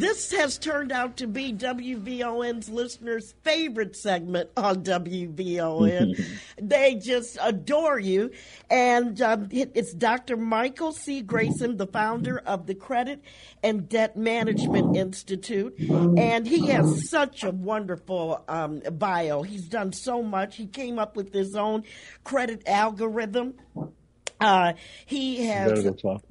this has turned out to be WVON's listeners' favorite segment on WVON. they just adore you. And um, it's Dr. Michael C. Grayson, the founder of the Credit and Debt Management Institute. And he has such a wonderful um, bio. He's done so much. He came up with his own credit algorithm. Uh, he has,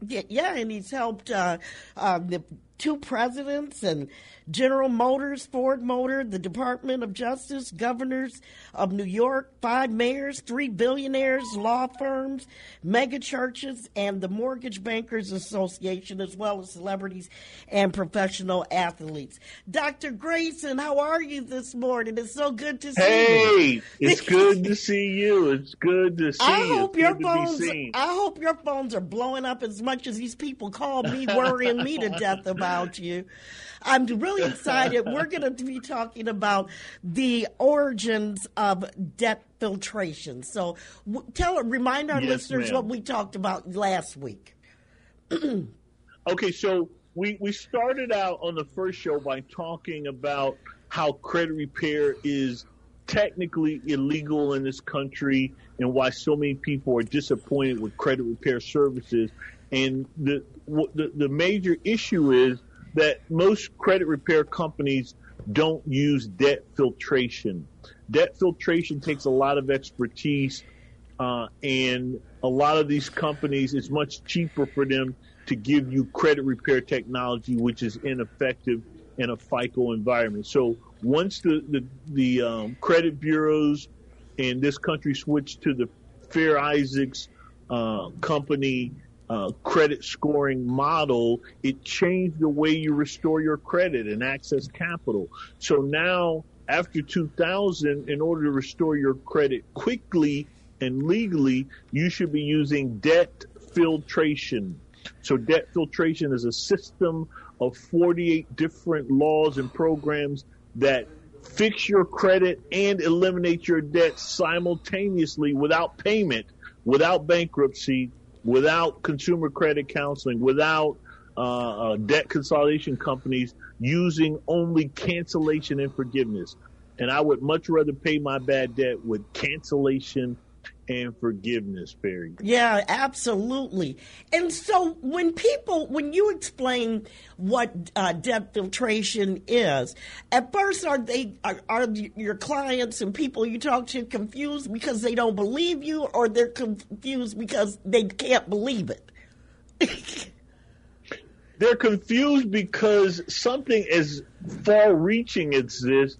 yeah, yeah, and he's helped uh, uh, the two presidents and General Motors, Ford Motor, the Department of Justice, governors of New York, five mayors, three billionaires, law firms, mega churches, and the Mortgage Bankers Association, as well as celebrities and professional athletes. Dr. Grayson, how are you this morning? It's so good to see hey, you. Hey, it's good to see you. It's good to see I you. Hope your phones, I hope your phones are blowing up as much as these people call me, worrying me to death about you. I'm really excited. We're going to be talking about the origins of debt filtration. So, tell, remind our yes, listeners ma'am. what we talked about last week. okay, so we we started out on the first show by talking about how credit repair is technically illegal in this country and why so many people are disappointed with credit repair services. And the the, the major issue is that most credit repair companies don't use debt filtration. Debt filtration takes a lot of expertise, uh, and a lot of these companies, it's much cheaper for them to give you credit repair technology, which is ineffective in a FICO environment. So once the the, the um, credit bureaus in this country switch to the Fair Isaacs uh, company uh, credit scoring model, it changed the way you restore your credit and access capital. So now, after 2000, in order to restore your credit quickly and legally, you should be using debt filtration. So debt filtration is a system of 48 different laws and programs that fix your credit and eliminate your debt simultaneously without payment, without bankruptcy, without consumer credit counseling, without uh, uh, debt consolidation companies using only cancellation and forgiveness. And I would much rather pay my bad debt with cancellation and forgiveness, Perri. Yeah, absolutely. And so when people, when you explain what uh, debt filtration is, at first are they are, are, your clients and people you talk to confused because they don't believe you, or they're confused because they can't believe it? they're confused because something as far-reaching as this.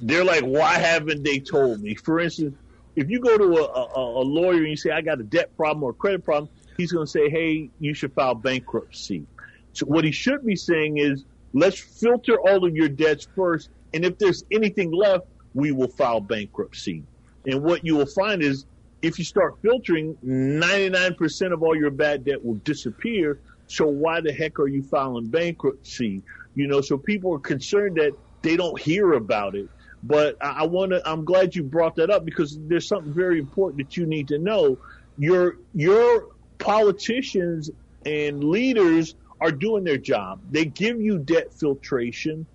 They're like, why haven't they told me? For instance if you go to a, a, a lawyer and you say, I got a debt problem or a credit problem, he's going to say, hey, you should file bankruptcy. So what he should be saying is, let's filter all of your debts first. And if there's anything left, we will file bankruptcy. And what you will find is if you start filtering, 99% of all your bad debt will disappear. So why the heck are you filing bankruptcy? You know, so people are concerned that they don't hear about it. But I, want to. I'm glad you brought that up because there's something very important that you need to know. Your your politicians and leaders are doing their job. They give you debt filtration.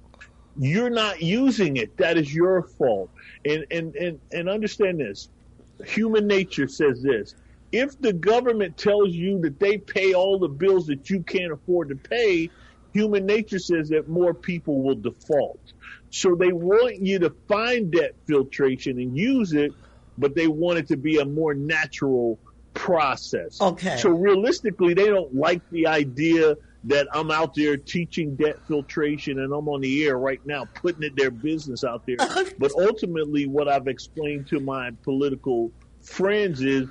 You're not using it. That is your fault. And and and, and understand this. Human nature says this. If the government tells you that they pay all the bills that you can't afford to pay, human nature says that more people will default. So they want you to find debt filtration and use it, but they want it to be a more natural process. Okay. So realistically, they don't like the idea that I'm out there teaching debt filtration and I'm on the air right now putting it their business out there. but ultimately, what I've explained to my political friends is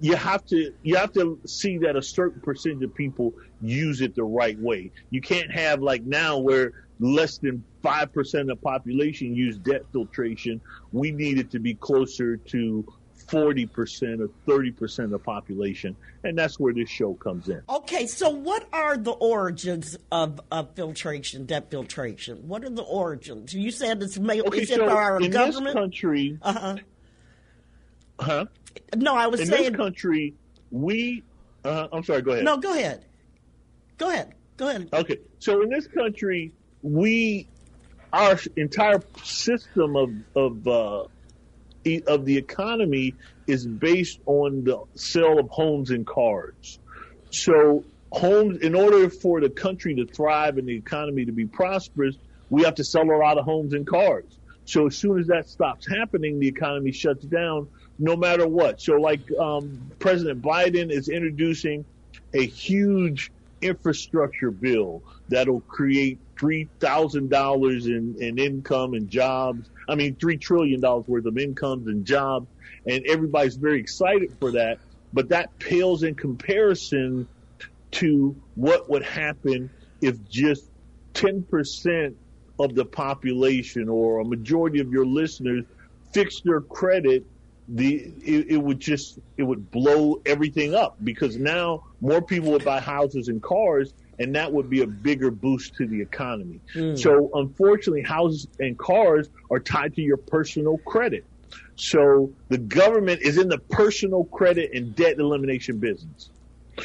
you have to you have to see that a certain percentage of people use it the right way. You can't have like now where less than 5% of the population use debt filtration. We need it to be closer to 40% or 30% of the population. And that's where this show comes in. Okay, so what are the origins of, of filtration, debt filtration? What are the origins? You said it's made okay, is so our in government? this country. Uh-huh. Huh? No, I was in saying. In this country, we. Uh, I'm sorry, go ahead. No, go ahead. Go ahead. Go ahead. Okay, so in this country, we, our entire system of of uh, of the economy is based on the sale of homes and cars. So homes, in order for the country to thrive and the economy to be prosperous, we have to sell a lot of homes and cars. So as soon as that stops happening, the economy shuts down no matter what. So like um, President Biden is introducing a huge infrastructure bill that'll create three thousand dollars in in income and jobs. I mean, three trillion dollars worth of incomes and jobs, and everybody's very excited for that. But that pales in comparison to what would happen if just ten percent of the population or a majority of your listeners fixed their credit the it, it, would just it would blow everything up because now more people would buy houses and cars and that would be a bigger boost to the economy. Mm. So unfortunately houses and cars are tied to your personal credit. So the government is in the personal credit and debt elimination business.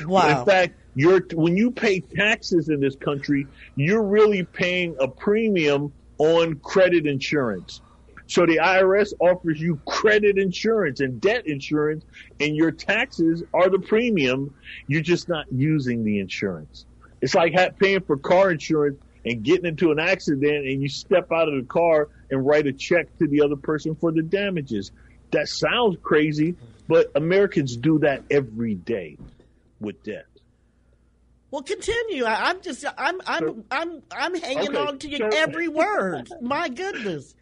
Wow. In fact, you're when you pay taxes in this country, you're really paying a premium on credit insurance. So the IRS offers you credit insurance and debt insurance, and your taxes are the premium. You're just not using the insurance. It's like paying for car insurance and getting into an accident, and you step out of the car and write a check to the other person for the damages. That sounds crazy, but Americans do that every day with debt. Well, continue. I, am just, I'm, I'm, I'm, I'm hanging okay. on to your every word. My goodness.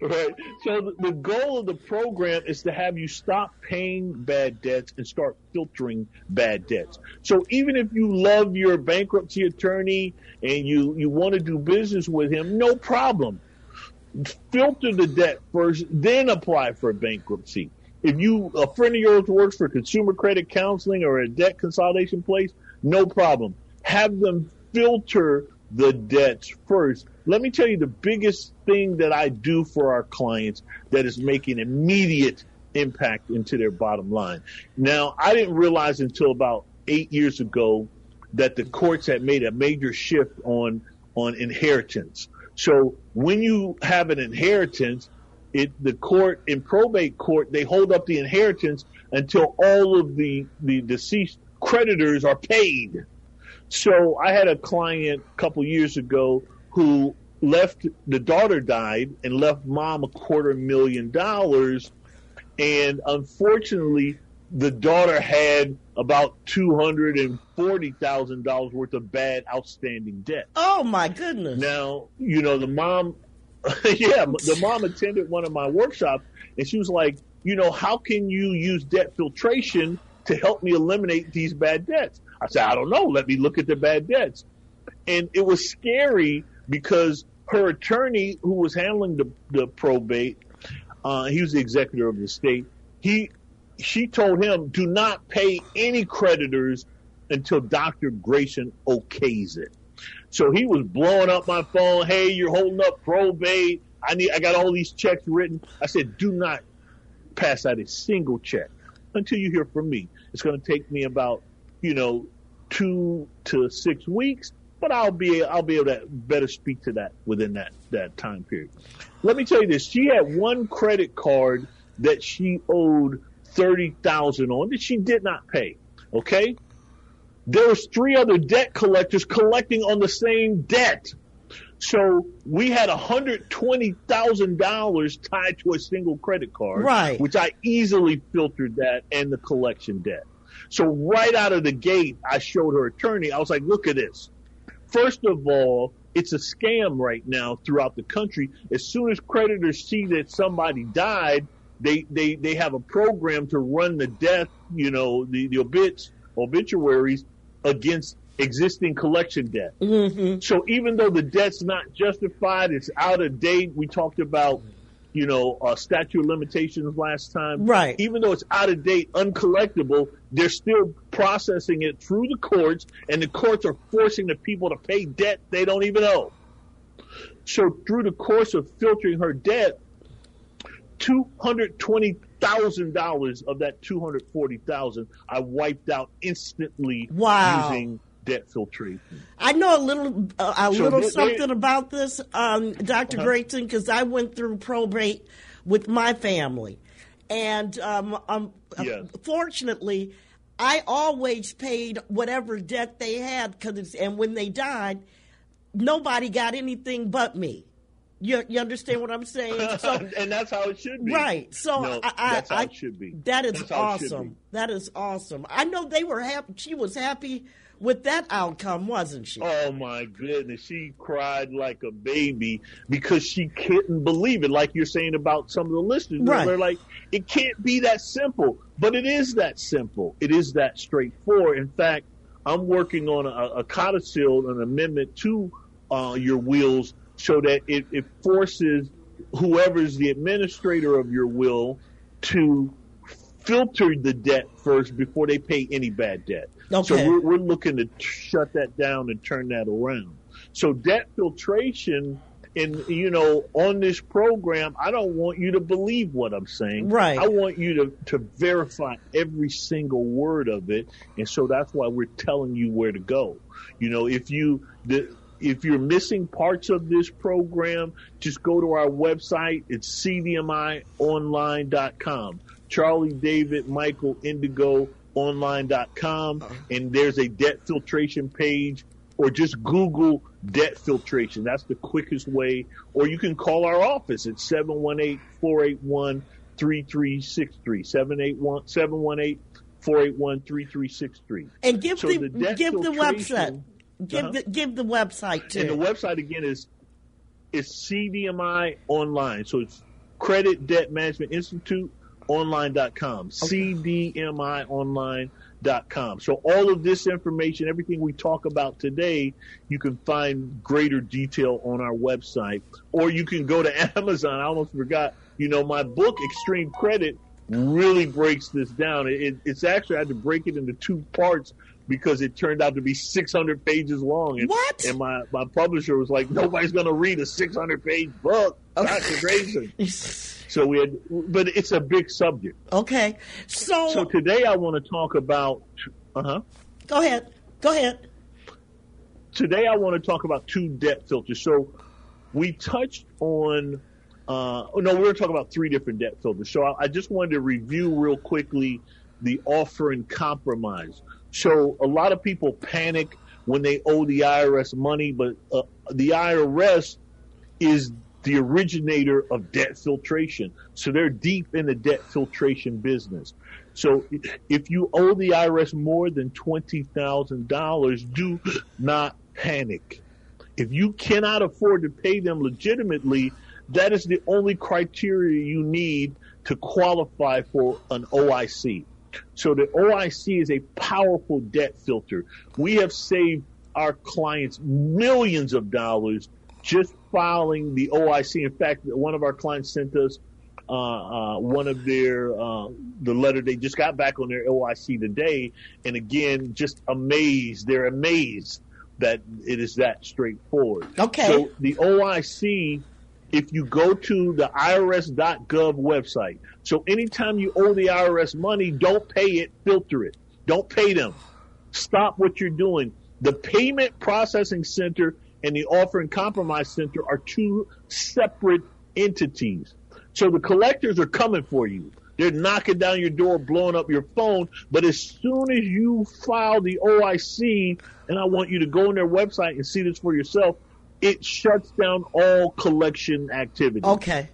Right. So the goal of the program is to have you stop paying bad debts and start filtering bad debts. So even if you love your bankruptcy attorney and you, you want to do business with him, no problem. Filter the debt first, then apply for bankruptcy. If you, a friend of yours works for consumer credit counseling or a debt consolidation place, no problem. Have them filter the debts first. Let me tell you the biggest thing that I do for our clients that is making immediate impact into their bottom line. Now, I didn't realize until about eight years ago that the courts had made a major shift on on inheritance. So when you have an inheritance, it the court in probate court they hold up the inheritance until all of the the deceased creditors are paid. So I had a client a couple years ago who left the daughter died and left mom a quarter million dollars and unfortunately the daughter had about two hundred and forty thousand dollars worth of bad outstanding debt. Oh my goodness! Now you know the mom, yeah, the mom attended one of my workshops, and she was like, you know, how can you use debt filtration to help me eliminate these bad debts? I said, I don't know. Let me look at the bad debts. And it was scary because her attorney, who was handling the, the probate, uh, he was the executor of the state. He, she told him, do not pay any creditors until Dr. Grayson okays it. So he was blowing up my phone. Hey, you're holding up probate. I need, I got all these checks written. I said, do not pass out a single check until you hear from me. It's going to take me about, you know, two to six weeks, but I'll be I'll be able to better speak to that within that that time period. Let me tell you this: she had one credit card that she owed thirty thousand on that she did not pay. Okay, there was three other debt collectors collecting on the same debt. So we had $120,000 tied to a single credit card, right. which I easily filtered that and the collection debt. So right out of the gate, I showed her attorney. I was like, look at this. First of all, it's a scam right now throughout the country. As soon as creditors see that somebody died, they, they, they have a program to run the death, you know, the, the obits, obituaries against existing collection debt. Mm-hmm. So even though the debt's not justified, it's out of date. We talked about you know, uh, statute of limitations last time. Right. Even though it's out of date, uncollectible, they're still processing it through the courts, and the courts are forcing the people to pay debt they don't even owe. So through the course of filtering her debt, two hundred twenty thousand dollars of that two hundred forty thousand I wiped out instantly wow. using debt filtration. I know a little uh, a so little they, something they, about this, um, doctor uh-huh. Grayson, because I went through probate with my family, and um, um, yes. fortunately, I always paid whatever debt they had. Cause and when they died, nobody got anything but me. You, you understand what I'm saying? So, and that's how it should be. Right. So no, I, that's how I, it should be. That is awesome. That is awesome. I know they were happy. She was happy with that outcome, wasn't she? Oh my goodness, she cried like a baby because she couldn't believe it. Like you're saying about some of the listeners, right. they're like, it can't be that simple, but it is that simple. It is that straightforward. In fact, I'm working on a, a codicil, an amendment to uh, your wills, so that it, it forces whoever's the administrator of your will to filter the debt first before they pay any bad debt. Okay. So we're, we're looking to shut that down and turn that around. So debt filtration and you know on this program i don't want you to believe what i'm saying. Right. I want you to to verify every single word of it. And so that's why we're telling you where to go. You know if you the, if you're missing parts of this program just go to our website. It's cdmionline.com charlie david michael indigo online.com uh-huh. and there's a debt filtration page or just Google debt filtration. That's the quickest way. Or you can call our office at 718 481 3363. 718 481 3363. And give so the, the give the website. Give uh-huh. the give the website too. And the website again is is CDMI online. So it's Credit Debt Management Institute online.com. Okay. CDMI online.com. So all of this information, everything we talk about today, you can find greater detail on our website or you can go to Amazon. I almost forgot, you know, my book, Extreme Credit, really breaks this down. It, it's actually, I had to break it into two parts because it turned out to be 600 pages long. And, what? And my, my publisher was like, nobody's going to read a 600 page book. That's crazy. So we had, but it's a big subject. Okay. So, so today I want to talk about, uh huh. Go ahead. Go ahead. Today I want to talk about two debt filters. So we touched on, uh, oh, no, we were talking about three different debt filters. So I, I just wanted to review real quickly the offer in compromise. So a lot of people panic when they owe the IRS money, but uh, the IRS is the originator of debt filtration. So they're deep in the debt filtration business. So if you owe the IRS more than $20,000, do not panic. If you cannot afford to pay them legitimately, that is the only criteria you need to qualify for an OIC. So the OIC is a powerful debt filter. We have saved our clients millions of dollars just filing the OIC. In fact, one of our clients sent us uh, uh, one of their uh, the letter they just got back on their OIC today, and again, just amazed. They're amazed that it is that straightforward. Okay. So the OIC, if you go to the IRS.gov website, so anytime you owe the IRS money, don't pay it, filter it. Don't pay them. Stop what you're doing. The payment processing center and the offer in compromise center are two separate entities. So the collectors are coming for you. They're knocking down your door, blowing up your phone. But as soon as you file the OIC, and I want you to go on their website and see this for yourself, it shuts down all collection activity. Okay.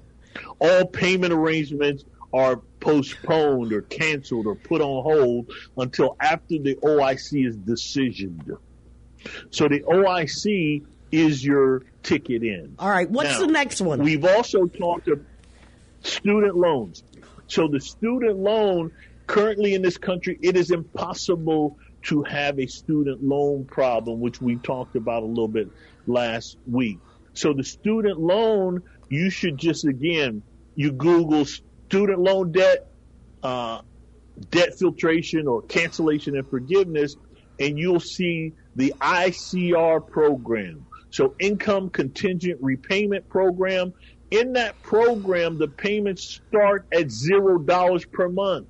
All payment arrangements are postponed or canceled or put on hold until after the OIC is decisioned. So the OIC is your ticket in. All right. What's now, the next one? We've also talked about student loans. So the student loan currently in this country, it is impossible to have a student loan problem, which we talked about a little bit last week. So the student loan, you should just again, you Google student loan debt, uh, debt filtration or cancellation and forgiveness, and you'll see the ICR program. So income contingent repayment program. In that program, the payments start at zero dollars per month.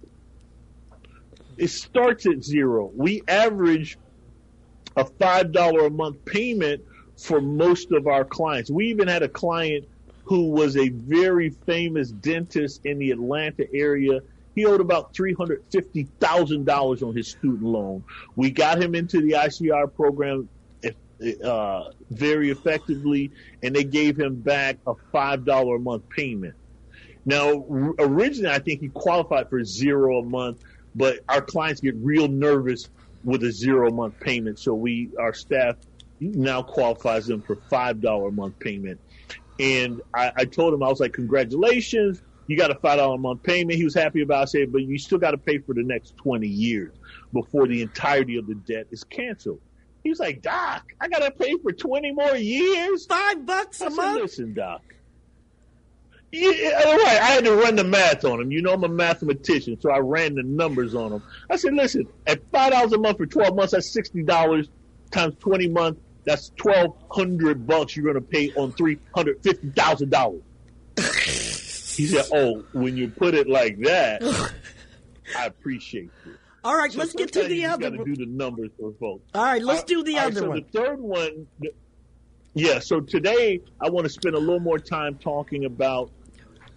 It starts at zero. We average a $5 a month payment for most of our clients. We even had a client who was a very famous dentist in the Atlanta area. He owed about $350,000 on his student loan. We got him into the ICR program uh, very effectively, and they gave him back a $5 a month payment. Now, originally, I think he qualified for zero a month, but our clients get real nervous with a zero month payment. So we, our staff now qualifies them for $5 a month payment. And I, I told him, I was like, congratulations. You got a $5 a month payment. He was happy about it, saying, but you still got to pay for the next 20 years before the entirety of the debt is canceled. He was like, Doc, I got to pay for 20 more years? Five bucks a I said, month? Listen, Doc. Yeah, right. I had to run the math on him. You know, I'm a mathematician, so I ran the numbers on him. I said, listen, at five dollars a month for 12 months, that's sixty dollars times 20 months. That's 1,200 bucks you're going to pay on $350,000. he said, oh, when you put it like that, I appreciate it. All right, so let's get to the other. Got to do the numbers for folks. All right, let's do the other so one. The third one, yeah. So today I want to spend a little more time talking about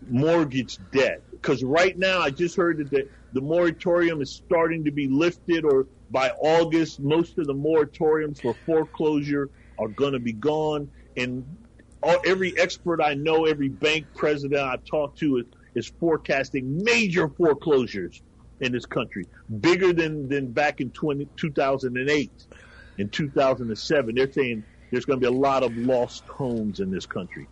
mortgage debt because right now I just heard that the, the moratorium is starting to be lifted, or by August, most of the moratoriums for foreclosure are going to be gone. And all, every expert I know, every bank president I've talked to is, is forecasting major foreclosures in this country, bigger than, than back in 20, 2008 and 2007. They're saying there's going to be a lot of lost homes in this country.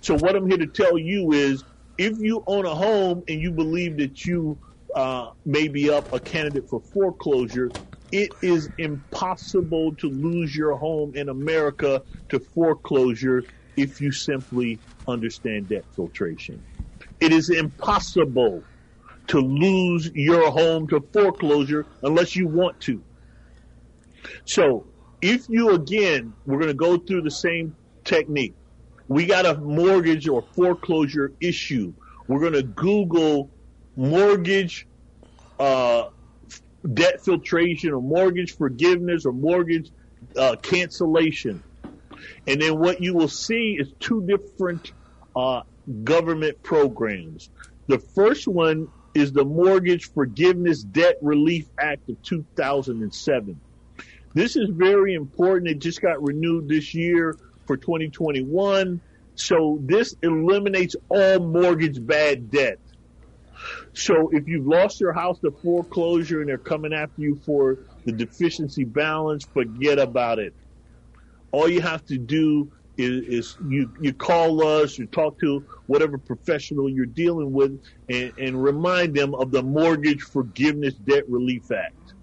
So what I'm here to tell you is if you own a home and you believe that you uh, may be up a candidate for foreclosure, it is impossible to lose your home in America to foreclosure if you simply understand debt filtration. It is impossible to lose your home to foreclosure unless you want to. So if you again, we're going to go through the same technique. We got a mortgage or foreclosure issue. We're going to Google mortgage uh, debt filtration or mortgage forgiveness or mortgage uh, cancellation. And then what you will see is two different uh, government programs. The first one is the Mortgage Forgiveness Debt Relief Act of 2007. This is very important. It just got renewed this year for 2021. So this eliminates all mortgage bad debt. So if you've lost your house to foreclosure and they're coming after you for the deficiency balance, forget about it. All you have to do is, is you, you call us, you talk to whatever professional you're dealing with and, and remind them of the Mortgage Forgiveness Debt Relief Act.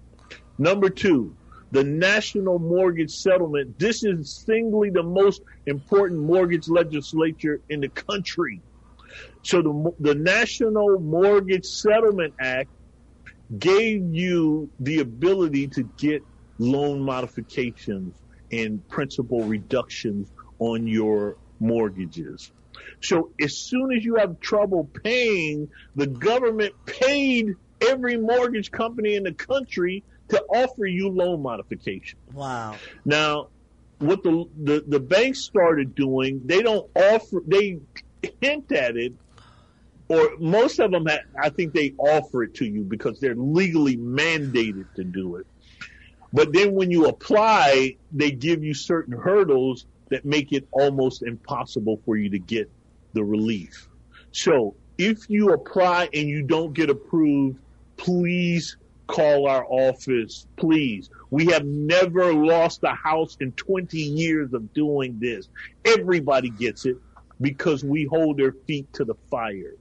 Number two, the National Mortgage Settlement. This is singly the most important mortgage legislature in the country. So the, the National Mortgage Settlement Act gave you the ability to get loan modifications and principal reductions on your mortgages. So as soon as you have trouble paying, the government paid every mortgage company in the country to offer you loan modification. Wow. Now, what the, the, the banks started doing, they don't offer, they hint at it, or most of them, I think they offer it to you because they're legally mandated to do it. But then when you apply, they give you certain hurdles that make it almost impossible for you to get the relief. So if you apply and you don't get approved, please call our office, please. We have never lost a house in 20 years of doing this. Everybody gets it because we hold their feet to the fire.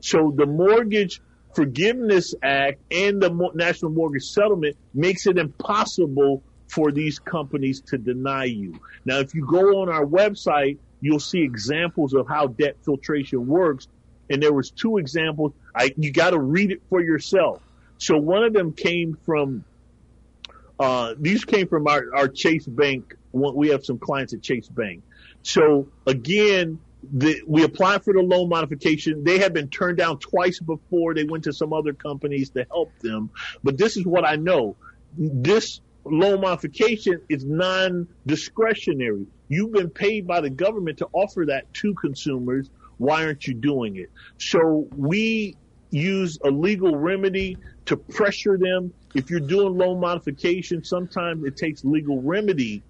So the Mortgage Forgiveness Act and the National Mortgage Settlement makes it impossible for these companies to deny you. Now, if you go on our website, you'll see examples of how debt filtration works. And there was two examples. I, you got to read it for yourself. So one of them came from, uh, these came from our, our Chase Bank. We have some clients at Chase Bank. So again, the, we applied for the loan modification. They had been turned down twice before. They went to some other companies to help them. But this is what I know. This loan modification is non-discretionary. You've been paid by the government to offer that to consumers. Why aren't you doing it? So we use a legal remedy to pressure them. If you're doing loan modification, sometimes it takes legal remedy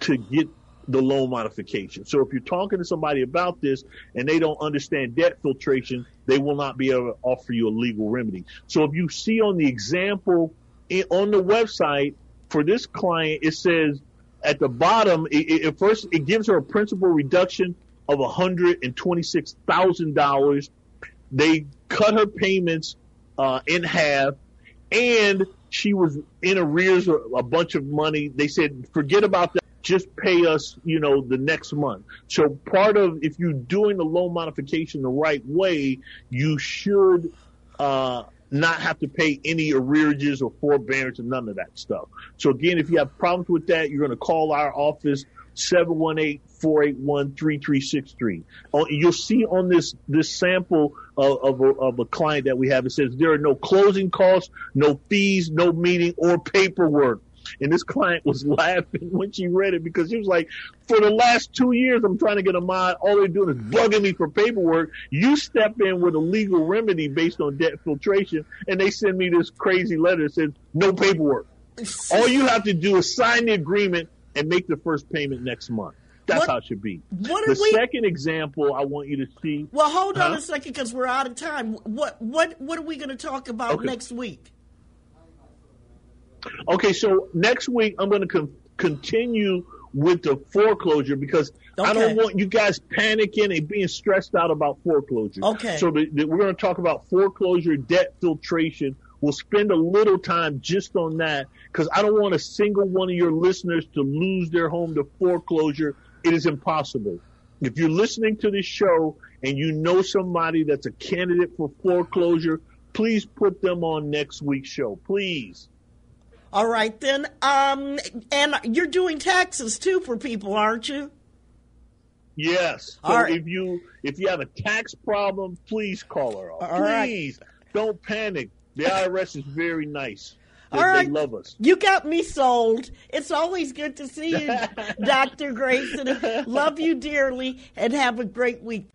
to get the loan modification. So if you're talking to somebody about this and they don't understand debt filtration, they will not be able to offer you a legal remedy. So if you see on the example eh, on the website for this client, it says at the bottom, it, it first it gives her a principal reduction of $126,000. They cut her payments uh, in half, and she was in arrears a bunch of money. They said, forget about that. Just pay us, you know, the next month. So part of if you're doing the loan modification the right way, you should uh, not have to pay any arrearages or forbearance or none of that stuff. So again, if you have problems with that, you're going to call our office 718-481-3363. Uh, you'll see on this, this sample of, of, a, of a client that we have, it says there are no closing costs, no fees, no meeting or paperwork. And this client was laughing when she read it because she was like, for the last two years, I'm trying to get a mod. All they're doing is bugging me for paperwork. You step in with a legal remedy based on debt filtration and they send me this crazy letter that says no paperwork. All you have to do is sign the agreement and make the first payment next month. That's what, how it should be. What the we, second example I want you to see. Well, hold on a second because we're out of time. What what what are we going to talk about okay. next week? Okay, so next week I'm going to con- continue with the foreclosure because okay. I don't want you guys panicking and being stressed out about foreclosure. Okay. So the, the, we're going to talk about foreclosure, debt filtration. We'll spend a little time just on that because I don't want a single one of your listeners to lose their home to foreclosure. It is impossible. If you're listening to this show and you know somebody that's a candidate for foreclosure, please put them on next week's show. Please. All right then. Um, and you're doing taxes too for people, aren't you? Yes. So right. if you if you have a tax problem, please call her. All please right. don't panic. The IRS is very nice. They, All right. They love us. You got me sold. It's always good to see you, Dr. Grayson. Love you dearly and have a great week.